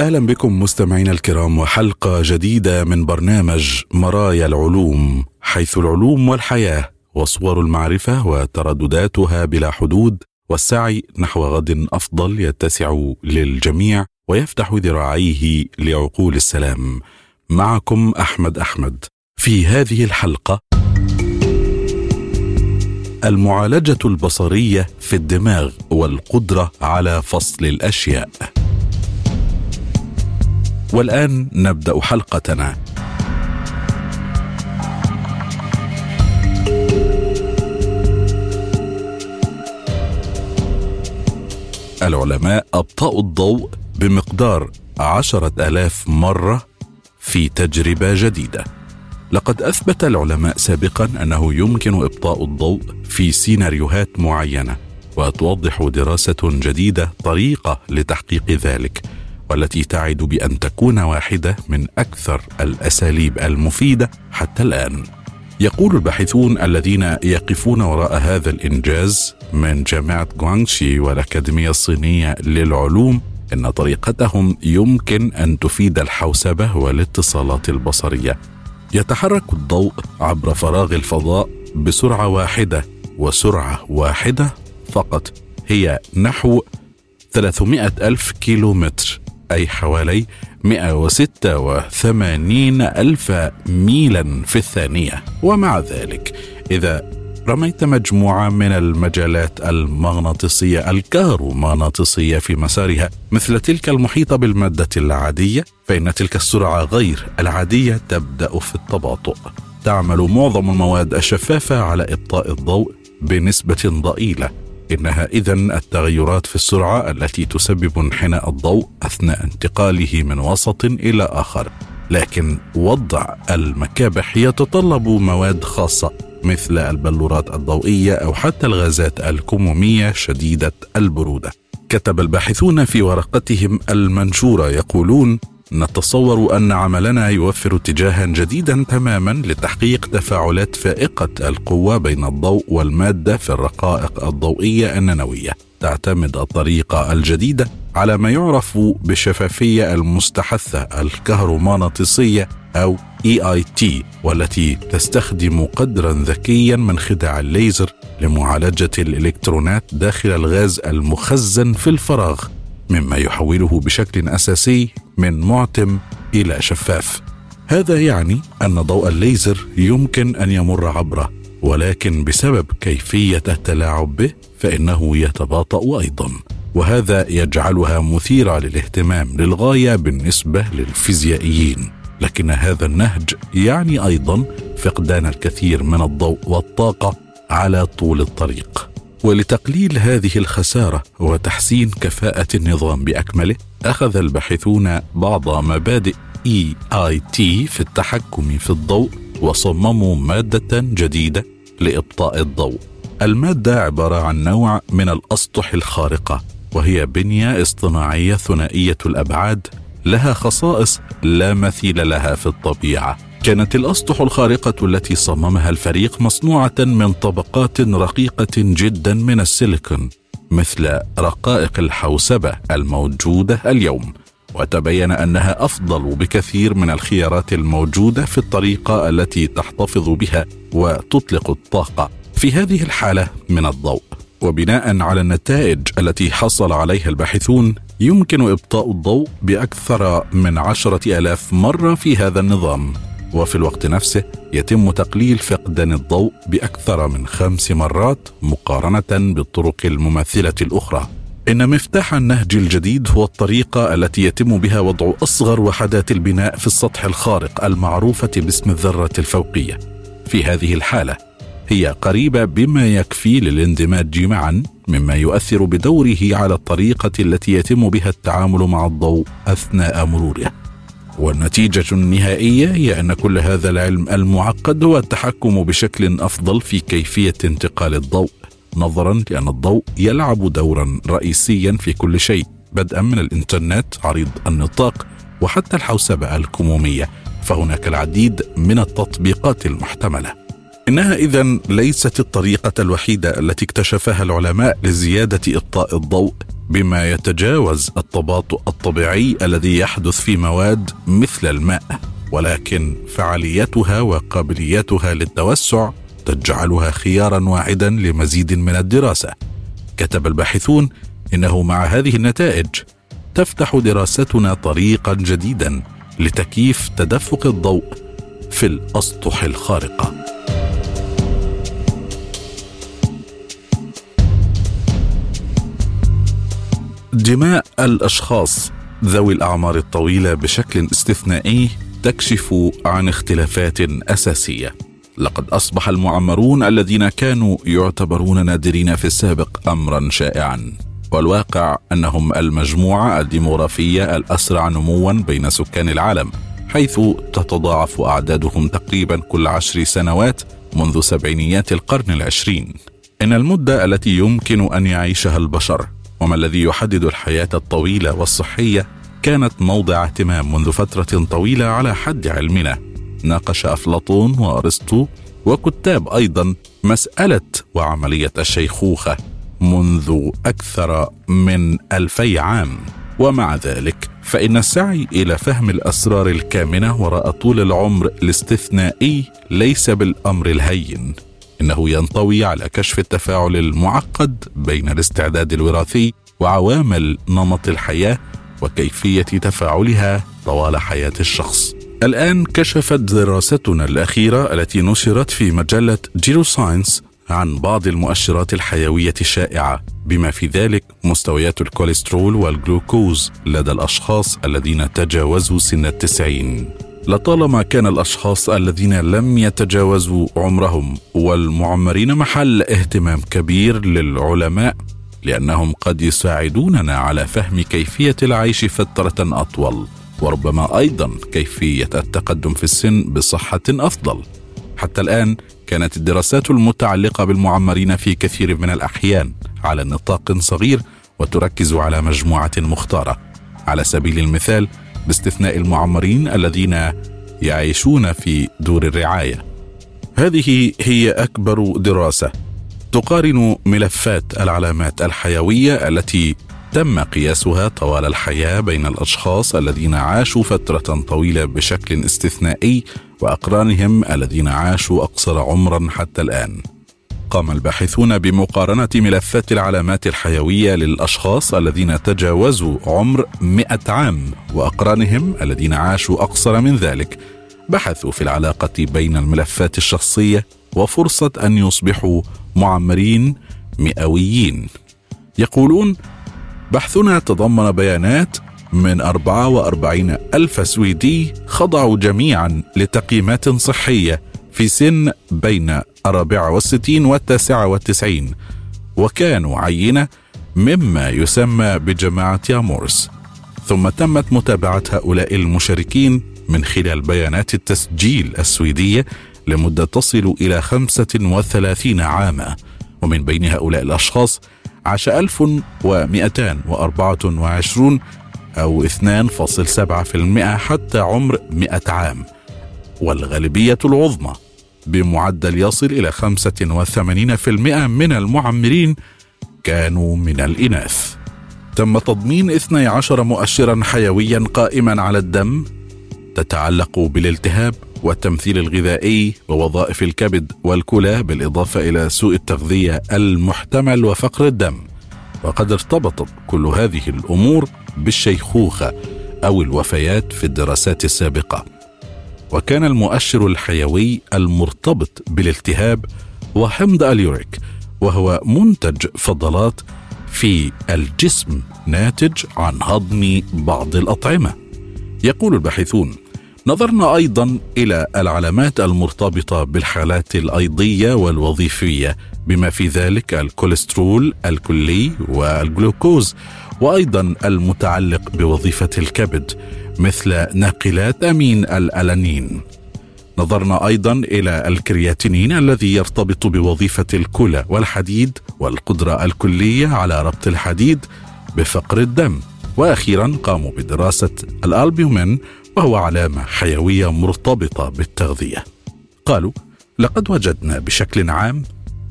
أهلا بكم مستمعينا الكرام وحلقة جديدة من برنامج مرايا العلوم حيث العلوم والحياة وصور المعرفة وتردداتها بلا حدود والسعي نحو غد أفضل يتسع للجميع ويفتح ذراعيه لعقول السلام. معكم أحمد أحمد. في هذه الحلقة المعالجة البصرية في الدماغ والقدرة على فصل الأشياء. والآن نبدأ حلقتنا. العلماء أبطأوا الضوء بمقدار عشرة آلاف مرة في تجربة جديدة. لقد أثبت العلماء سابقا أنه يمكن إبطاء الضوء في سيناريوهات معينة وتوضح دراسة جديدة طريقة لتحقيق ذلك. والتي تعد بأن تكون واحدة من أكثر الأساليب المفيدة حتى الآن. يقول الباحثون الذين يقفون وراء هذا الإنجاز من جامعة غوانغشي والأكاديمية الصينية للعلوم إن طريقتهم يمكن أن تفيد الحوسبة والاتصالات البصرية. يتحرك الضوء عبر فراغ الفضاء بسرعة واحدة وسرعة واحدة فقط. هي نحو 300 ألف كيلو متر أي حوالي 186 ألف ميلا في الثانية. ومع ذلك إذا رميت مجموعة من المجالات المغناطيسية الكهرومغناطيسية في مسارها مثل تلك المحيطة بالمادة العادية فإن تلك السرعة غير العادية تبدأ في التباطؤ. تعمل معظم المواد الشفافة على إبطاء الضوء بنسبة ضئيلة. إنها إذا التغيرات في السرعة التي تسبب انحناء الضوء أثناء انتقاله من وسط إلى آخر لكن وضع المكابح يتطلب مواد خاصة مثل البلورات الضوئية أو حتى الغازات الكمومية شديدة البرودة. كتب الباحثون في ورقتهم المنشورة يقولون: نتصور أن عملنا يوفر اتجاها جديدا تماما لتحقيق تفاعلات فائقة القوة بين الضوء والمادة في الرقائق الضوئية النانوية. تعتمد الطريقة الجديدة على ما يعرف بالشفافيه المستحثة الكهرومغناطيسية أو EIT والتي تستخدم قدرا ذكيا من خدع الليزر لمعالجة الإلكترونات داخل الغاز المخزن في الفراغ مما يحوله بشكل أساسي من معتم إلى شفاف. هذا يعني أن ضوء الليزر يمكن أن يمر عبره ولكن بسبب كيفية التلاعب به فإنه يتباطأ أيضا وهذا يجعلها مثيرة للاهتمام للغاية بالنسبة للفيزيائيين. لكن هذا النهج يعني أيضا فقدان الكثير من الضوء والطاقة على طول الطريق. ولتقليل هذه الخسارة وتحسين كفاءة النظام بأكمله أخذ الباحثون بعض مبادئ إي آي تي في التحكم في الضوء وصمموا مادة جديدة لإبطاء الضوء. المادة عبارة عن نوع من الأسطح الخارقة وهي بنية اصطناعية ثنائية الأبعاد لها خصائص لا مثيل لها في الطبيعة. كانت الأسطح الخارقة التي صممها الفريق مصنوعة من طبقات رقيقة جدا من السيليكون مثل رقائق الحوسبة الموجودة اليوم. وتبين أنها أفضل بكثير من الخيارات الموجودة في الطريقة التي تحتفظ بها وتطلق الطاقة. في هذه الحالة من الضوء وبناء على النتائج التي حصل عليها الباحثون يمكن إبطاء الضوء بأكثر من عشرة ألاف مرة في هذا النظام. وفي الوقت نفسه يتم تقليل فقدان الضوء بأكثر من خمس مرات مقارنة بالطرق المماثلة الأخرى إن مفتاح النهج الجديد هو الطريقة التي يتم بها وضع أصغر وحدات البناء في السطح الخارق المعروفة باسم الذرة الفوقية. في هذه الحالة هي قريبة بما يكفي للاندماج معا مما يؤثر بدوره على الطريقة التي يتم بها التعامل مع الضوء أثناء مروره والنتيجة النهائية هي أن كل هذا العلم المعقد هو التحكم بشكل أفضل في كيفية انتقال الضوء نظرا لأن الضوء يلعب دورا رئيسيا في كل شيء بدءا من الإنترنت عريض النطاق وحتى الحوسبة الكمومية فهناك العديد من التطبيقات المحتملة. إنها اذا ليست الطريقة الوحيدة التي اكتشفها العلماء لزيادة اطاء الضوء بما يتجاوز التباطؤ الطبيعي الذي يحدث في مواد مثل الماء ولكن فعاليتها وقابليتها للتوسع تجعلها خيارا واعدا لمزيد من الدراسة. كتب الباحثون إنه مع هذه النتائج تفتح دراستنا طريقا جديدا لتكييف تدفق الضوء في الأسطح الخارقة. دماء الأشخاص ذوي الأعمار الطويلة بشكل استثنائي تكشف عن اختلافات أساسية. لقد أصبح المعمرون الذين كانوا يعتبرون نادرين في السابق امرا شائعا. والواقع أنهم المجموعة الديموغرافية الأسرع نموا بين سكان العالم حيث تتضاعف أعدادهم تقريبا كل عشر سنوات منذ سبعينيات القرن العشرين. إن المدة التي يمكن أن يعيشها البشر وما الذي يحدد الحياة الطويلة والصحية كانت موضع اهتمام منذ فترة طويلة على حد علمنا. ناقش أفلاطون وأرسطو وكتاب أيضا مسألة وعملية الشيخوخة منذ أكثر من ألفي عام. ومع ذلك فإن السعي إلى فهم الأسرار الكامنة وراء طول العمر الاستثنائي ليس بالأمر الهين. إنه ينطوي على كشف التفاعل المعقد بين الاستعداد الوراثي وعوامل نمط الحياة وكيفية تفاعلها طوال حياة الشخص. الآن كشفت دراستنا الأخيرة التي نشرت في مجلة GeroScience عن بعض المؤشرات الحيوية الشائعة بما في ذلك مستويات الكوليسترول والجلوكوز لدى الأشخاص الذين تجاوزوا سن التسعين. لطالما كان الأشخاص الذين لم يتجاوزوا عمرهم والمعمرين محل اهتمام كبير للعلماء لأنهم قد يساعدوننا على فهم كيفية العيش فترة أطول وربما أيضا كيفية التقدم في السن بصحة أفضل. حتى الآن كانت الدراسات المتعلقة بالمعمرين في كثير من الأحيان على نطاق صغير وتركز على مجموعة مختارة. على سبيل المثال باستثناء المعمرين الذين يعيشون في دور الرعاية. هذه هي أكبر دراسة تقارن ملفات العلامات الحيوية التي تم قياسها طوال الحياة بين الأشخاص الذين عاشوا فترة طويلة بشكل استثنائي وأقرانهم الذين عاشوا أقصر عمرا حتى الآن. قام الباحثون بمقارنة ملفات العلامات الحيوية للأشخاص الذين تجاوزوا عمر 100 عام وأقرانهم الذين عاشوا أقصر من ذلك. بحثوا في العلاقة بين الملفات الشخصية وفرصة أن يصبحوا معمرين مئويين. يقولون بحثنا تضمن بيانات من 44 ألف سويدي خضعوا جميعا لتقييمات صحية في سن بين الرابعة والستين والتاسعة والتسعين وكانوا عينة مما يسمى بجماعة يامورس. ثم تمت متابعة هؤلاء المشاركين من خلال بيانات التسجيل السويدية لمدة تصل إلى 35 عاما ومن بين هؤلاء الأشخاص عاش 1224 أو 2.7% حتى عمر 100 عام. والغالبية العظمى بمعدل يصل إلى 85% من المعمرين كانوا من الإناث. تم تضمين 12 مؤشرا حيويا قائما على الدم تتعلق بالالتهاب والتمثيل الغذائي ووظائف الكبد والكلى بالإضافة إلى سوء التغذية المحتمل وفقر الدم. وقد ارتبطت كل هذه الأمور بالشيخوخة أو الوفيات في الدراسات السابقة. وكان المؤشر الحيوي المرتبط بالالتهاب هو حمض اليوريك وهو منتج فضلات في الجسم ناتج عن هضم بعض الأطعمة. يقول الباحثون نظرنا أيضا إلى العلامات المرتبطة بالحالات الأيضية والوظيفية بما في ذلك الكوليسترول الكلي والجلوكوز وأيضا المتعلق بوظيفة الكبد. مثل ناقلات أمين الألانين. نظرنا أيضا إلى الكرياتينين الذي يرتبط بوظيفة الكلى والحديد والقدرة الكلية على ربط الحديد بفقر الدم. وأخيرا قاموا بدراسة الالبيومين وهو علامة حيوية مرتبطة بالتغذية. قالوا لقد وجدنا بشكل عام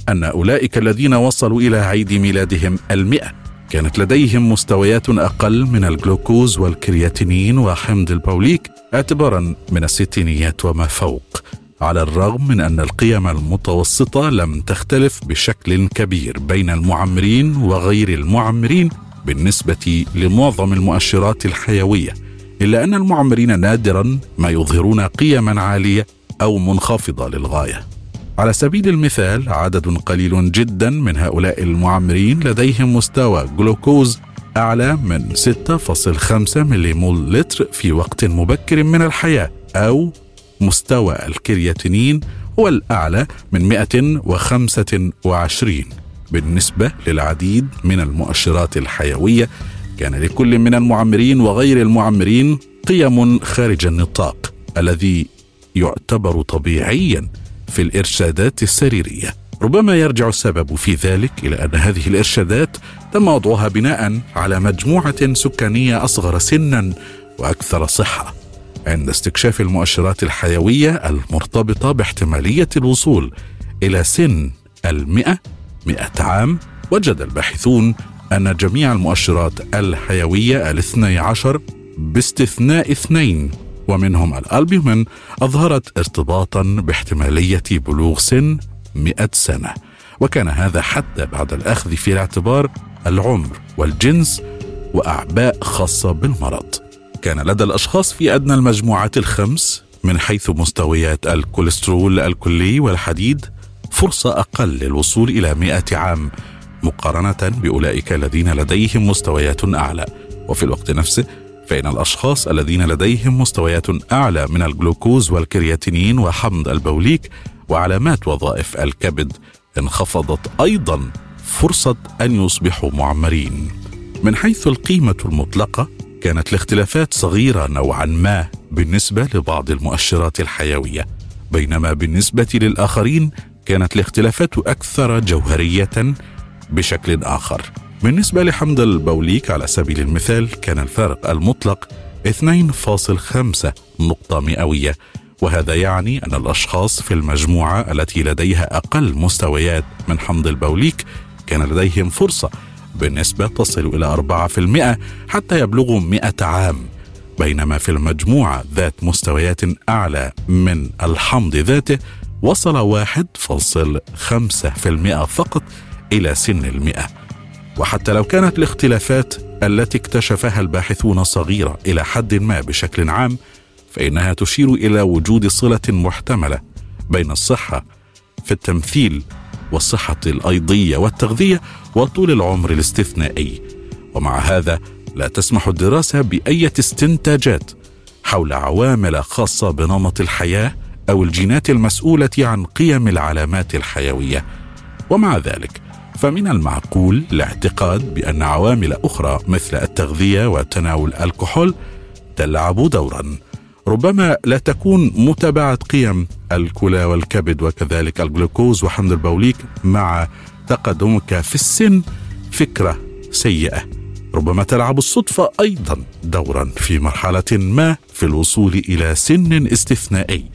أن أولئك الذين وصلوا إلى عيد ميلادهم المئة كانت لديهم مستويات أقل من الجلوكوز والكرياتينين وحمض البوليك اعتبارا من الستينيات وما فوق على الرغم من أن القيم المتوسطة لم تختلف بشكل كبير بين المعمرين وغير المعمرين بالنسبة لمعظم المؤشرات الحيوية إلا أن المعمرين نادرا ما يظهرون قيما عالية أو منخفضة للغاية. على سبيل المثال عدد قليل جدا من هؤلاء المعمرين لديهم مستوى جلوكوز أعلى من 6.5 مليمول لتر في وقت مبكر من الحياة أو مستوى الكرياتينين هو الأعلى من 125 بالنسبة للعديد من المؤشرات الحيوية كان لكل من المعمرين وغير المعمرين قيم خارج النطاق الذي يعتبر طبيعيا في الإرشادات السريرية. ربما يرجع السبب في ذلك إلى أن هذه الإرشادات تم وضعها بناء على مجموعة سكانية أصغر سنا وأكثر صحة. عند استكشاف المؤشرات الحيوية المرتبطة باحتمالية الوصول إلى سن المئة مئة عام وجد الباحثون أن جميع المؤشرات الحيوية الاثني عشر باستثناء اثنين ومنهم الألبيومين أظهرت ارتباطا باحتمالية بلوغ سن 100 سنة. وكان هذا حتى بعد الأخذ في الاعتبار العمر والجنس وأعباء خاصة بالمرض. كان لدى الأشخاص في أدنى المجموعات الخمس من حيث مستويات الكوليسترول الكلي والحديد فرصة أقل للوصول إلى 100 عام مقارنة بأولئك الذين لديهم مستويات أعلى. وفي الوقت نفسه فإن الأشخاص الذين لديهم مستويات أعلى من الجلوكوز والكرياتينين وحمض البوليك وعلامات وظائف الكبد انخفضت أيضا فرصة أن يصبحوا معمرين. من حيث القيمة المطلقة كانت الاختلافات صغيرة نوعا ما بالنسبة لبعض المؤشرات الحيوية، بينما بالنسبة للآخرين كانت الاختلافات أكثر جوهرية بشكل آخر. بالنسبة لحمض البوليك على سبيل المثال كان الفارق المطلق 2.5 نقطة مئوية. وهذا يعني أن الأشخاص في المجموعة التي لديها أقل مستويات من حمض البوليك كان لديهم فرصة بالنسبة تصل إلى 4% حتى يبلغوا 100 عام. بينما في المجموعة ذات مستويات أعلى من الحمض ذاته وصل 1.5% فقط إلى سن المئة. وحتى لو كانت الاختلافات التي اكتشفها الباحثون صغيرة إلى حد ما بشكل عام فإنها تشير إلى وجود صلة محتملة بين الصحة في التمثيل والصحة الأيضية والتغذية وطول العمر الاستثنائي. ومع هذا لا تسمح الدراسة بأي استنتاجات حول عوامل خاصة بنمط الحياة أو الجينات المسؤولة عن قيم العلامات الحيوية. ومع ذلك فمن المعقول الاعتقاد بأن عوامل أخرى مثل التغذية وتناول الكحول تلعب دورا. ربما لا تكون متابعة قيم الكلى والكبد وكذلك الجلوكوز وحمض البوليك مع تقدمك في السن فكرة سيئة. ربما تلعب الصدفة أيضا دورا في مرحلة ما في الوصول إلى سن استثنائي.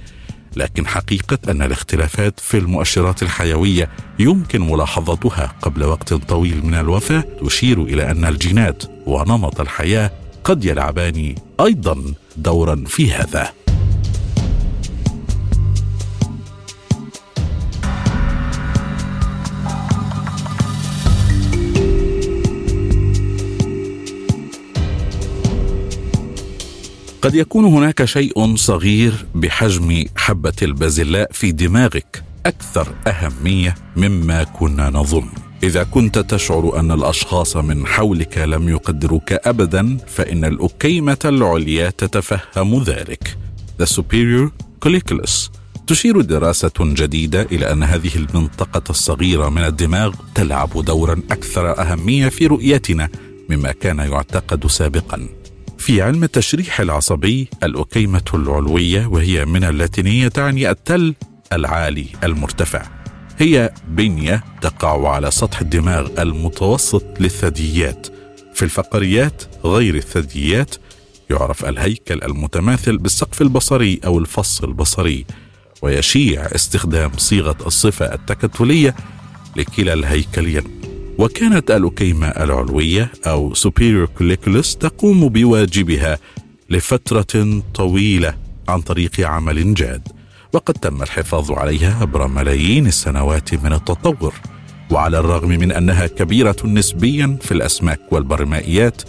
لكن حقيقة أن الاختلافات في المؤشرات الحيوية يمكن ملاحظتها قبل وقت طويل من الوفاة تشير إلى أن الجينات ونمط الحياة قد يلعبان أيضا دورا في هذا. قد يكون هناك شيء صغير بحجم حبة البازلاء في دماغك أكثر أهمية مما كنا نظن. إذا كنت تشعر أن الأشخاص من حولك لم يقدروك ابدا فإن الأكيمة العليا تتفهم ذلك. The Superior Colliculus. تشير دراسة جديدة إلى أن هذه المنطقة الصغيرة من الدماغ تلعب دورا أكثر أهمية في رؤيتنا مما كان يعتقد سابقا. في علم التشريح العصبي الأكيمة العلوية وهي من اللاتينية تعني التل العالي المرتفع. هي بنية تقع على سطح الدماغ المتوسط للثدييات. في الفقريات غير الثدييات يعرف الهيكل المتماثل بالسقف البصري أو الفص البصري ويشيع استخدام صيغة الصفة التكتلية لكلا الهيكلين وكانت الأكيمة العلوية أو superior colliculus تقوم بواجبها لفترة طويلة عن طريق عمل جاد وقد تم الحفاظ عليها عبر ملايين السنوات من التطور وعلى الرغم من أنها كبيرة نسبيا في الأسماك والبرمائيات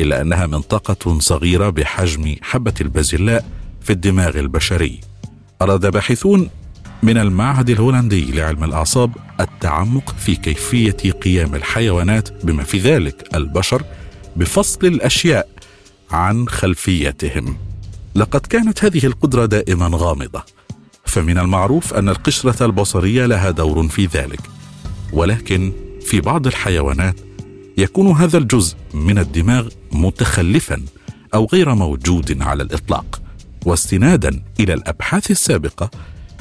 إلا أنها منطقة صغيرة بحجم حبة البازلاء في الدماغ البشري. أراد باحثون من المعهد الهولندي لعلم الأعصاب التعمق في كيفية قيام الحيوانات بما في ذلك البشر بفصل الأشياء عن خلفيتهم. لقد كانت هذه القدرة دائما غامضة فمن المعروف أن القشرة البصرية لها دور في ذلك. ولكن في بعض الحيوانات يكون هذا الجزء من الدماغ متخلفا أو غير موجود على الإطلاق واستنادا إلى الأبحاث السابقة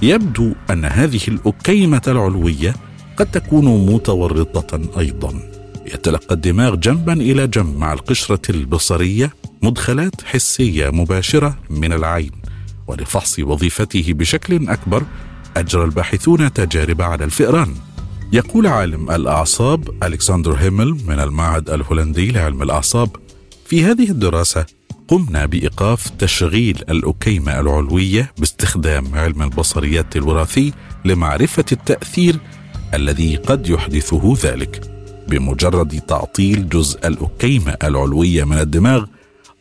يبدو أن هذه الأكيمة العلوية قد تكون متورطة أيضا. يتلقى الدماغ جنبا إلى جنب مع القشرة البصرية مدخلات حسية مباشرة من العين. ولفحص وظيفته بشكل أكبر أجرى الباحثون تجارب على الفئران. يقول عالم الأعصاب ألكسندر هيمل من المعهد الهولندي لعلم الأعصاب في هذه الدراسة قمنا بإيقاف تشغيل الأكيمة العلوية باستخدام علم البصريات الوراثي لمعرفة التأثير الذي قد يحدثه ذلك. بمجرد تعطيل جزء الأكيمة العلوية من الدماغ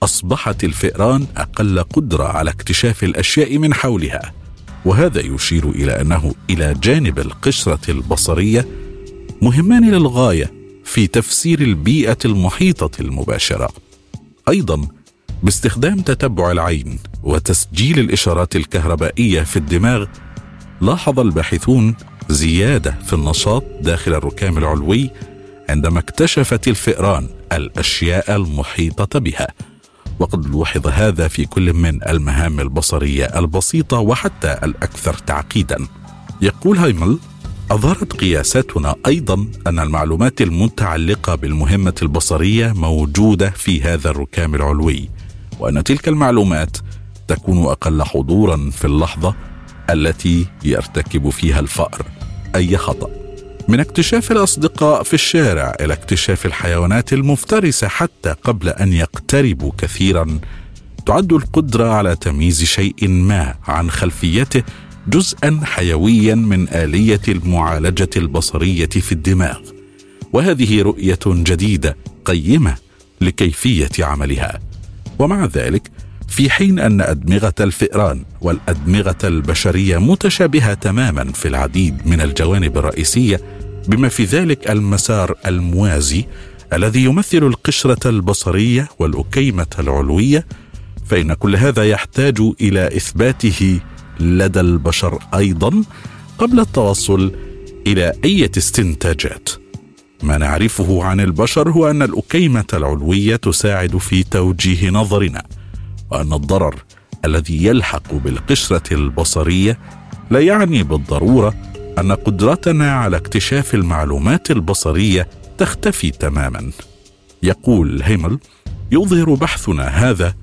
أصبحت الفئران أقل قدرة على اكتشاف الأشياء من حولها. وهذا يشير إلى أنه إلى جانب القشرة البصرية مهمان للغاية في تفسير البيئة المحيطة المباشرة. أيضا باستخدام تتبع العين وتسجيل الإشارات الكهربائية في الدماغ لاحظ الباحثون زيادة في النشاط داخل الركام العلوي عندما اكتشفت الفئران الأشياء المحيطة بها. وقد لوحظ هذا في كل من المهام البصرية البسيطة وحتى الأكثر تعقيدا. يقول هايمل أظهرت قياساتنا أيضا أن المعلومات المتعلقة بالمهمة البصرية موجودة في هذا الركام العلوي وأن تلك المعلومات تكون أقل حضورا في اللحظة التي يرتكب فيها الفأر أي خطأ. من اكتشاف الأصدقاء في الشارع إلى اكتشاف الحيوانات المفترسة حتى قبل أن يقتربوا كثيرا تعد القدرة على تمييز شيء ما عن خلفيته جزءا حيويا من آلية المعالجة البصرية في الدماغ. وهذه رؤية جديدة قيمة لكيفية عملها. ومع ذلك في حين أن أدمغة الفئران والأدمغة البشرية متشابهة تماما في العديد من الجوانب الرئيسية بما في ذلك المسار الموازي الذي يمثل القشرة البصرية والأكيمة العلوية فإن كل هذا يحتاج إلى إثباته لدى البشر أيضا قبل التوصل إلى أي استنتاجات. ما نعرفه عن البشر هو أن الأكيمة العلوية تساعد في توجيه نظرنا وأن الضرر الذي يلحق بالقشرة البصرية لا يعني بالضرورة أن قدرتنا على اكتشاف المعلومات البصرية تختفي تماما. يقول هيمل يظهر بحثنا هذا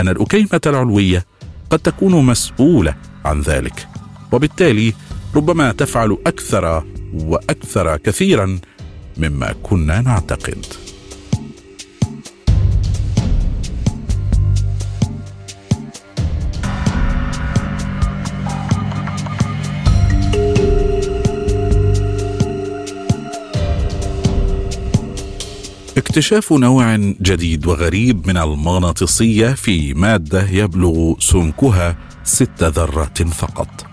أن الأكيمة العلوية قد تكون مسؤولة عن ذلك وبالتالي ربما تفعل أكثر وأكثر كثيرا مما كنا نعتقد. اكتشاف نوع جديد وغريب من المغناطيسية في مادة يبلغ سمكها ست ذرات فقط.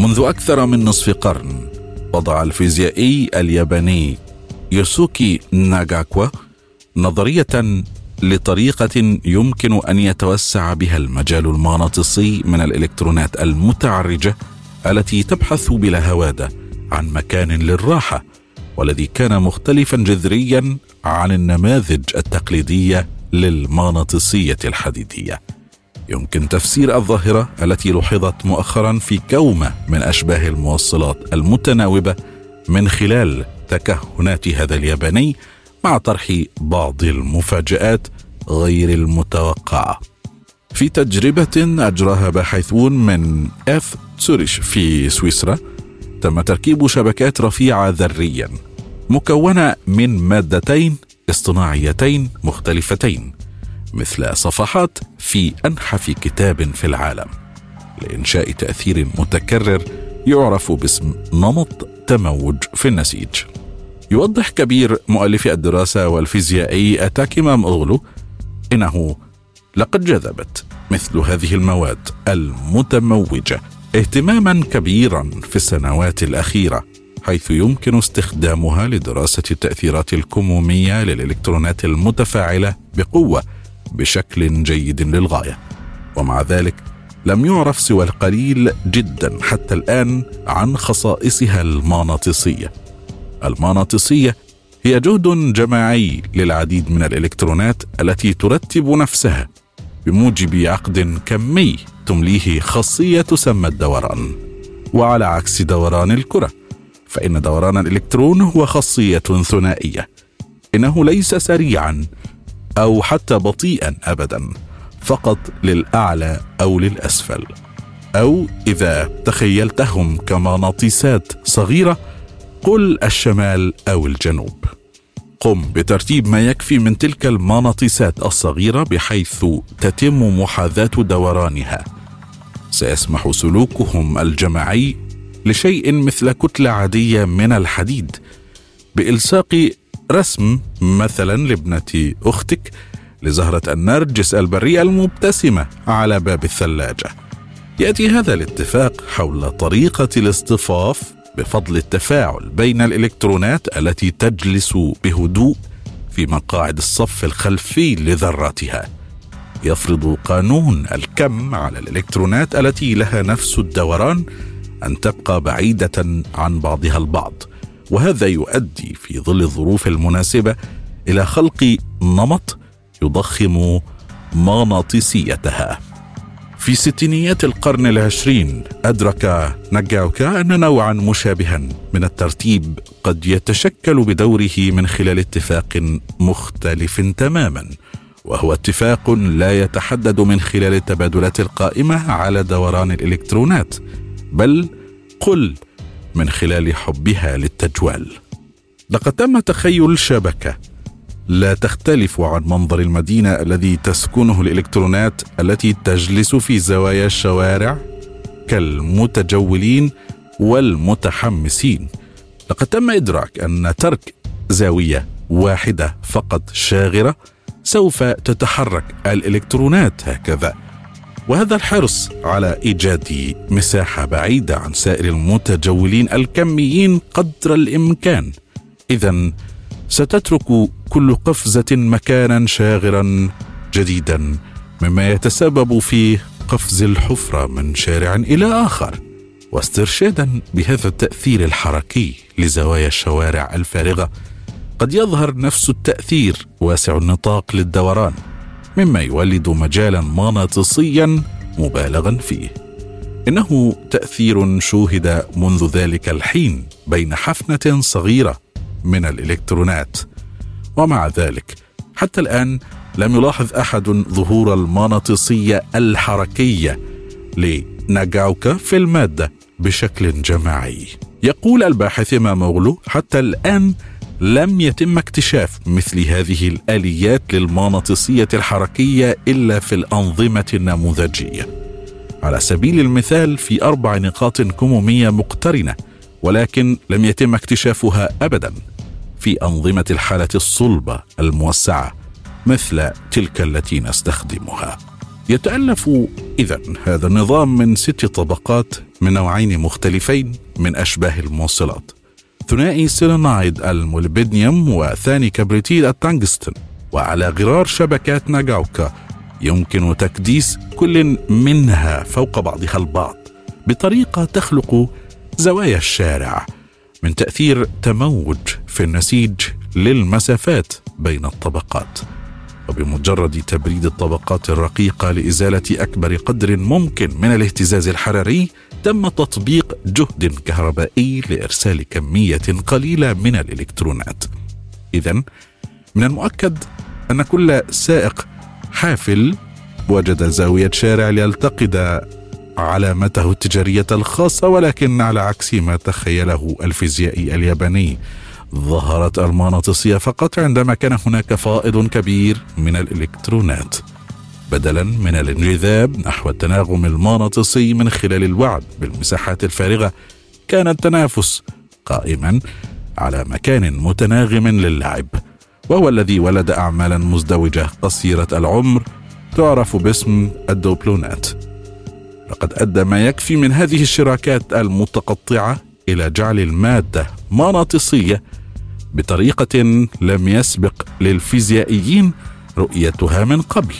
منذ أكثر من نصف قرن وضع الفيزيائي الياباني يوسوكي ناغاكوا نظرية لطريقة يمكن أن يتوسع بها المجال المغناطيسي من الإلكترونات المتعرجة التي تبحث بلا هوادة عن مكان للراحة والذي كان مختلفا جذريا عن النماذج التقليدية للمغناطيسية الحديديه يمكن تفسير الظاهرة التي لوحظت مؤخرا في كومة من أشباه الموصلات المتناوبة من خلال تكهنات هذا الياباني مع طرح بعض المفاجآت غير المتوقعة. في تجربة أجراها باحثون من اف تسوريش في سويسرا تم تركيب شبكات رفيعة ذريا مكونة من مادتين اصطناعيتين مختلفتين مثل صفحات في أنحف كتاب في العالم. لإنشاء تأثير متكرر يعرف باسم نمط تموج في النسيج. يوضح كبير مؤلف الدراسة والفيزيائي أتاكيما مغلو إنه لقد جذبت مثل هذه المواد المتموجة اهتماما كبيرا في السنوات الأخيرة حيث يمكن استخدامها لدراسة التأثيرات الكمومية للإلكترونات المتفاعلة بقوة بشكل جيد للغاية. ومع ذلك لم يعرف سوى القليل جدا حتى الآن عن خصائصها المغناطيسية. المغناطيسية هي جهد جماعي للعديد من الإلكترونات التي ترتب نفسها بموجب عقد كمي تمليه خاصية تسمى الدوران. وعلى عكس دوران الكرة فإن دوران الإلكترون هو خاصية ثنائية. إنه ليس سريعا أو حتى بطيئا ابدا. فقط للأعلى أو للأسفل أو إذا تخيلتهم كمغناطيسات صغيرة قل الشمال أو الجنوب. قم بترتيب ما يكفي من تلك المغناطيسات الصغيرة بحيث تتم محاذاة دورانها. سيسمح سلوكهم الجماعي لشيء مثل كتلة عادية من الحديد بإلصاق رسم مثلا لابنة أختك لزهرة النرجس البريئه المبتسمة على باب الثلاجة. يأتي هذا الاتفاق حول طريقة الاصطفاف بفضل التفاعل بين الإلكترونات التي تجلس بهدوء في مقاعد الصف الخلفي لذراتها. يفرض قانون الكم على الإلكترونات التي لها نفس الدوران أن تبقى بعيدة عن بعضها البعض وهذا يؤدي في ظل الظروف المناسبة إلى خلق نمط يضخم مغناطيسيتها. في ستينيات القرن العشرين أدرك ناجاوكا أن نوعا مشابها من الترتيب قد يتشكل بدوره من خلال اتفاق مختلف تماما وهو اتفاق لا يتحدد من خلال التبادلات القائمة على دوران الإلكترونات بل قل من خلال حبها للتجوال. لقد تم تخيل شبكة لا تختلف عن منظر المدينة الذي تسكنه الإلكترونات التي تجلس في زوايا الشوارع كالمتجولين والمتحمسين. لقد تم إدراك أن ترك زاوية واحدة فقط شاغرة سوف تتحرك الإلكترونات هكذا. وهذا الحرص على إيجاد مساحة بعيدة عن سائر المتجولين الكميين قدر الإمكان. اذا ستترك كل قفزة مكانا شاغرا جديدا مما يتسبب في قفز الحفرة من شارع إلى آخر واسترشادا بهذا التأثير الحركي لزوايا الشوارع الفارغة. قد يظهر نفس التأثير واسع النطاق للدوران مما يولد مجالا مغناطيسيا مبالغا فيه. إنه تأثير شوهد منذ ذلك الحين بين حفنة صغيرة من الإلكترونات. ومع ذلك حتى الآن لم يلاحظ أحد ظهور المغناطيسية الحركية لناغاوكا في المادة بشكل جماعي. يقول الباحث ماموغلو حتى الآن لم يتم اكتشاف مثل هذه الآليات للمغناطيسية الحركية إلا في الأنظمة النموذجية. على سبيل المثال في أربع نقاط كمومية مقترنة ولكن لم يتم اكتشافها ابدا في أنظمة الحالة الصلبة الموسعة مثل تلك التي نستخدمها. يتألف اذا هذا النظام من ست طبقات من نوعين مختلفين من أشباه الموصلات. ثنائي سيلينايد المولبيدنيوم وثاني كبريتيد التنجستن وعلى غرار شبكات ناغاوكا يمكن تكديس كل منها فوق بعضها البعض بطريقة تخلق زوايا الشارع من تأثير تموج في النسيج للمسافات بين الطبقات. وبمجرد تبريد الطبقات الرقيقة لإزالة أكبر قدر ممكن من الاهتزاز الحراري تم تطبيق جهد كهربائي لإرسال كمية قليلة من الإلكترونات. اذا من المؤكد أن كل سائق حافل وجد زاوية شارع ليلتقط علامته التجارية الخاصة ولكن على عكس ما تخيله الفيزيائي الياباني. ظهرت المغناطيسيه فقط عندما كان هناك فائض كبير من الإلكترونات. بدلا من الانجذاب نحو التناغم المغناطيسي من خلال الوعد بالمساحات الفارغة كان التنافس قائما على مكان متناغم للعب. وهو الذي ولد اعمالا مزدوجة قصيرة العمر تعرف باسم الدوبلونات. لقد أدى ما يكفي من هذه الشراكات المتقطعة إلى جعل المادة مغناطيسيه بطريقة لم يسبق للفيزيائيين رؤيتها من قبل.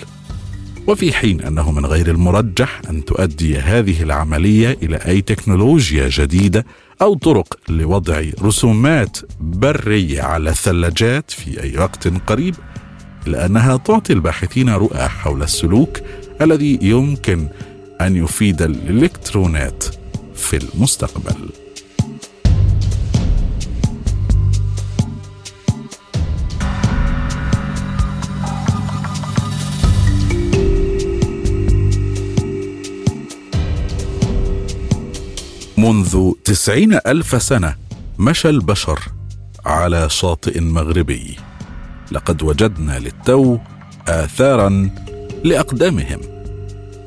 وفي حين أنه من غير المرجح أن تؤدي هذه العملية إلى أي تكنولوجيا جديدة أو طرق لوضع رسومات برية على الثلاجات في أي وقت قريب الا انها تعطي الباحثين رؤى حول السلوك الذي يمكن أن يفيد الإلكترونات في المستقبل. منذ تسعين ألف سنة مشى البشر على شاطئ مغربي. لقد وجدنا للتو آثارا لأقدامهم.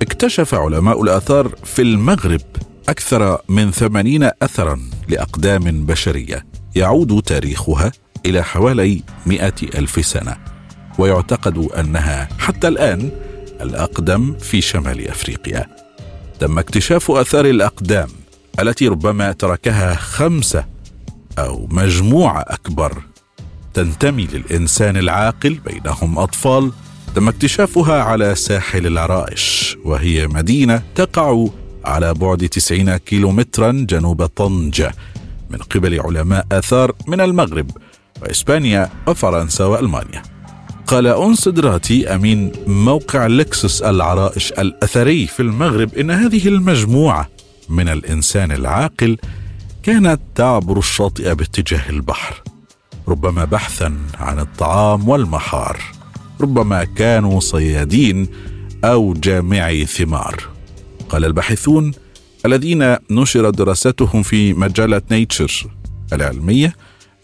اكتشف علماء الآثار في المغرب أكثر من ثمانين أثرا لأقدام بشرية يعود تاريخها إلى حوالي مئة ألف سنة ويعتقد أنها حتى الآن الأقدم في شمال أفريقيا. تم اكتشاف آثار الأقدام التي ربما تركها خمسة أو مجموعة أكبر تنتمي للإنسان العاقل بينهم أطفال تم اكتشافها على ساحل العرائش وهي مدينة تقع على بعد 90 كيلومترا جنوب طنجه من قبل علماء آثار من المغرب وإسبانيا وفرنسا وألمانيا. قال أنس دراتي أمين موقع لكسس العرائش الأثري في المغرب إن هذه المجموعة من الإنسان العاقل كانت تعبر الشاطئ باتجاه البحر ربما بحثا عن الطعام والمحار. ربما كانوا صيادين أو جامعي ثمار قال الباحثون الذين نشرت دراستهم في مجلة نيتشر العلمية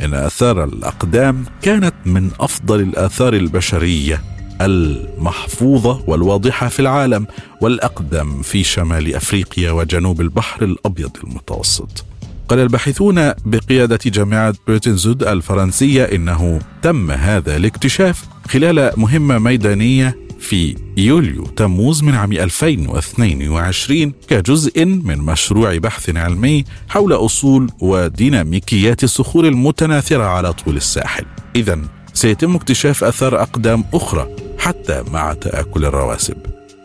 إن آثار الأقدام كانت من أفضل الآثار البشرية المحفوظة والواضحة في العالم والأقدم في شمال أفريقيا وجنوب البحر الأبيض المتوسط. قال الباحثون بقيادة جامعة بريتنزود الفرنسية إنه تم هذا الاكتشاف خلال مهمة ميدانية في يوليو تموز من عام 2022 كجزء من مشروع بحث علمي حول أصول وديناميكيات الصخور المتناثرة على طول الساحل. اذا سيتم اكتشاف أثار أقدام أخرى حتى مع تآكل الرواسب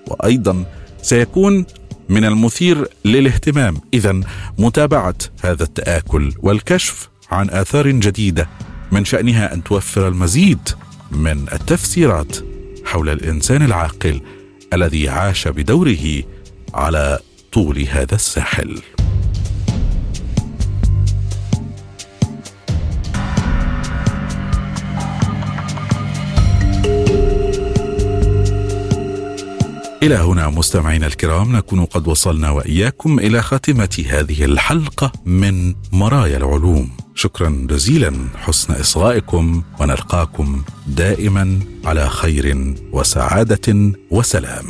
وأيضا سيكون من المثير للاهتمام. إذا متابعة هذا التآكل والكشف عن آثار جديدة من شأنها أن توفر المزيد من التفسيرات حول الإنسان العاقل الذي عاش بدوره على طول هذا الساحل. إلى هنا مستمعينا الكرام نكون قد وصلنا وإياكم إلى خاتمة هذه الحلقة من مرايا العلوم. شكرا جزيلا حسن إصغائكم ونلقاكم دائما على خير وسعادة وسلام.